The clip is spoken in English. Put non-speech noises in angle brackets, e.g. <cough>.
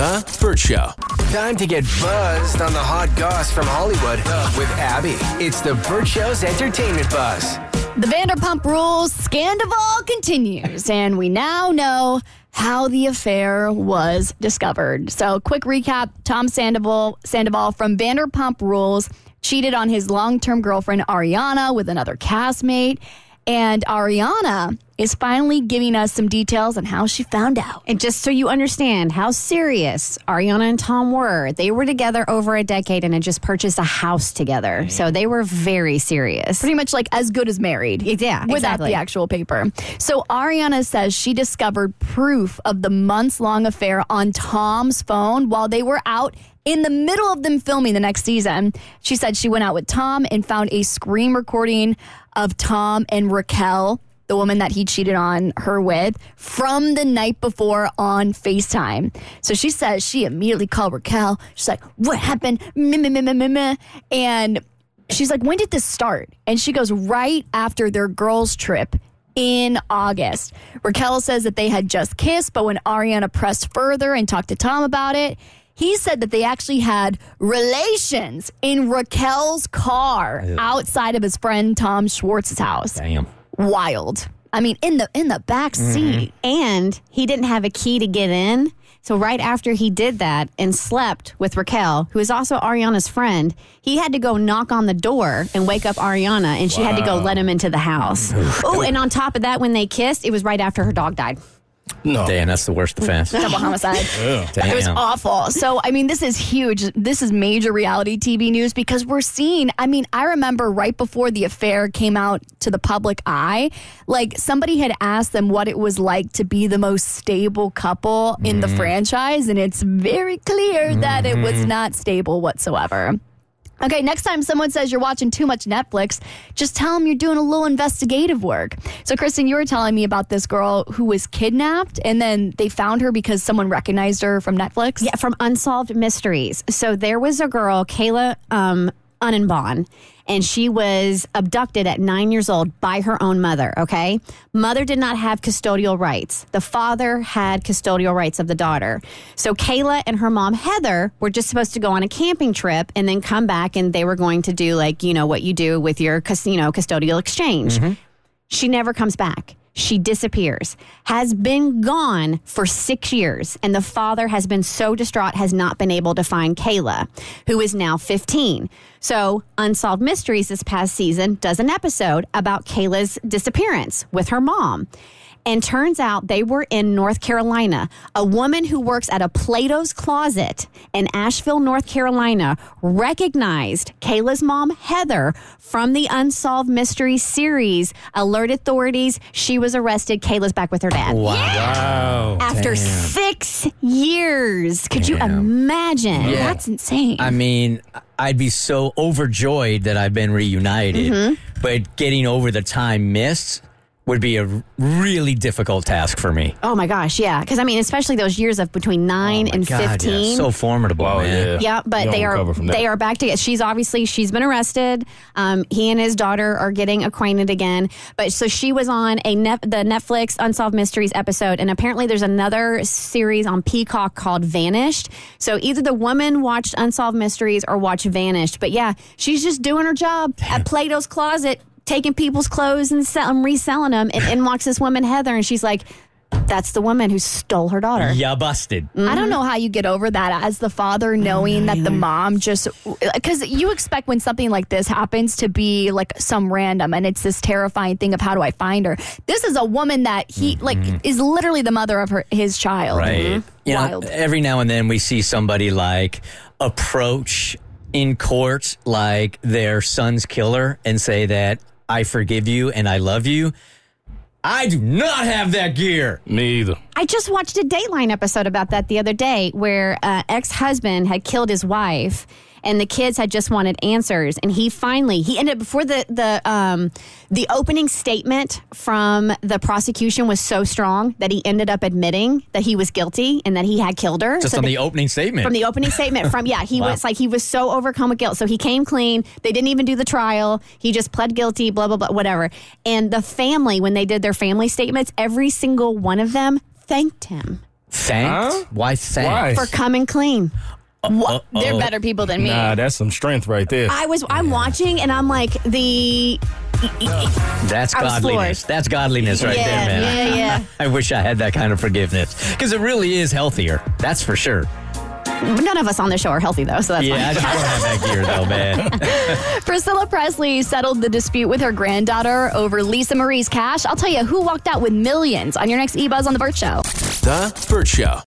The Burt Show. Time to get buzzed on the hot goss from Hollywood with Abby. It's The Burt Show's entertainment buzz. The Vanderpump Rules scandal continues, and we now know how the affair was discovered. So, quick recap Tom Sandoval, Sandoval from Vanderpump Rules cheated on his long term girlfriend, Ariana, with another castmate. And Ariana is finally giving us some details on how she found out. And just so you understand how serious Ariana and Tom were, they were together over a decade and had just purchased a house together. Mm-hmm. So they were very serious. Pretty much like as good as married. Yeah, Without exactly. the actual paper. So Ariana says she discovered proof of the months long affair on Tom's phone while they were out in the middle of them filming the next season. She said she went out with Tom and found a screen recording of Tom and Raquel. The woman that he cheated on her with from the night before on FaceTime. So she says she immediately called Raquel. She's like, What happened? And she's like, when did this start? And she goes, right after their girls' trip in August. Raquel says that they had just kissed, but when Ariana pressed further and talked to Tom about it, he said that they actually had relations in Raquel's car outside of his friend Tom Schwartz's house. Damn. Wild. I mean, in the in the back mm-hmm. seat. And he didn't have a key to get in. So right after he did that and slept with Raquel, who is also Ariana's friend, he had to go knock on the door and wake up Ariana, and she had to go let him into the house. oh, and on top of that, when they kissed, it was right after her dog died. No. Damn, that's the worst offense. Double homicide. <laughs> It was awful. So, I mean, this is huge. This is major reality TV news because we're seeing. I mean, I remember right before the affair came out to the public eye, like somebody had asked them what it was like to be the most stable couple in the mm. franchise, and it's very clear that it was mm-hmm. not stable whatsoever. Okay, next time someone says you're watching too much Netflix, just tell them you're doing a little investigative work. So, Kristen, you were telling me about this girl who was kidnapped and then they found her because someone recognized her from Netflix. Yeah, from Unsolved Mysteries. So there was a girl, Kayla um, Unbehaun, and she was abducted at nine years old by her own mother. Okay. Mother did not have custodial rights. The father had custodial rights of the daughter. So Kayla and her mom, Heather, were just supposed to go on a camping trip and then come back and they were going to do like, you know, what you do with your, know, custodial exchange. Mm-hmm. She never comes back. She disappears, has been gone for six years, and the father has been so distraught, has not been able to find Kayla, who is now 15. So, Unsolved Mysteries this past season does an episode about Kayla's disappearance with her mom. And turns out they were in North Carolina. A woman who works at a Plato's Closet in Asheville, North Carolina, recognized Kayla's mom, Heather, from the Unsolved Mysteries series, alert authorities. She was arrested. Kayla's back with her dad. Wow. After Damn. six years. Could you imagine? Yeah. That's insane. I mean, I'd be so overjoyed that I've been reunited, Mm-hmm. but getting over the time missed would be a really difficult task for me. Oh my gosh, yeah. Because I mean, especially those years of between nine Oh my and God, yeah, 15. so formidable, Wow, man. yeah. Yeah, but they are recover from that. they are back together. She's obviously she's been arrested. Um, he and his daughter are getting acquainted again. But so she was on a net, the Netflix Unsolved Mysteries episode, and apparently there's another series on Peacock called Vanished. So either the woman watched Unsolved Mysteries or watched Vanished. But yeah, she's just doing her job at Plato's Closet, taking people's clothes and sell, um, reselling them. And in walks this woman Heather, and she's like. That's the woman who stole her daughter. Yeah, busted. I don't know how you get over that as the father knowing that the mom just because you expect when something like this happens to be like some random and it's this terrifying thing of how do I find her. This is a woman that he like is literally the mother of her his child. Right. You know, Wild. every now and then we see somebody like approach in court like their son's killer and say that I forgive you and I love you. I do not have that gear. Me either. I just watched a Dateline episode about that the other day where uh, ex husband had killed his wife and the kids had just wanted answers and he finally he ended before the the um the opening statement from the prosecution was so strong that he ended up admitting that he was guilty and that he had killed her Just So on they- the opening statement. from the opening statement from yeah he <laughs> Wow. was like he was so overcome with guilt so he came clean they didn't even do the trial he just pled guilty blah blah blah whatever and the family when they did their family statements every single one of them thanked him Thanked? Huh? Why thanked? for coming clean. What? They're better people than me. Nah, that's some strength right there. I was I'm watching and I'm like the That's I was godliness. floored. That's godliness right yeah, there, man. yeah, <laughs> yeah. I wish I had that kind of forgiveness because it really is healthier. That's for sure. None of us on the show are healthy though, so that's Yeah, I, I don't have that gear though, man. <laughs> Priscilla Presley settled the dispute with her granddaughter over Lisa Marie's cash. I'll tell you who walked out with millions on your next E Buzz on the Burt Show. The Burt Show.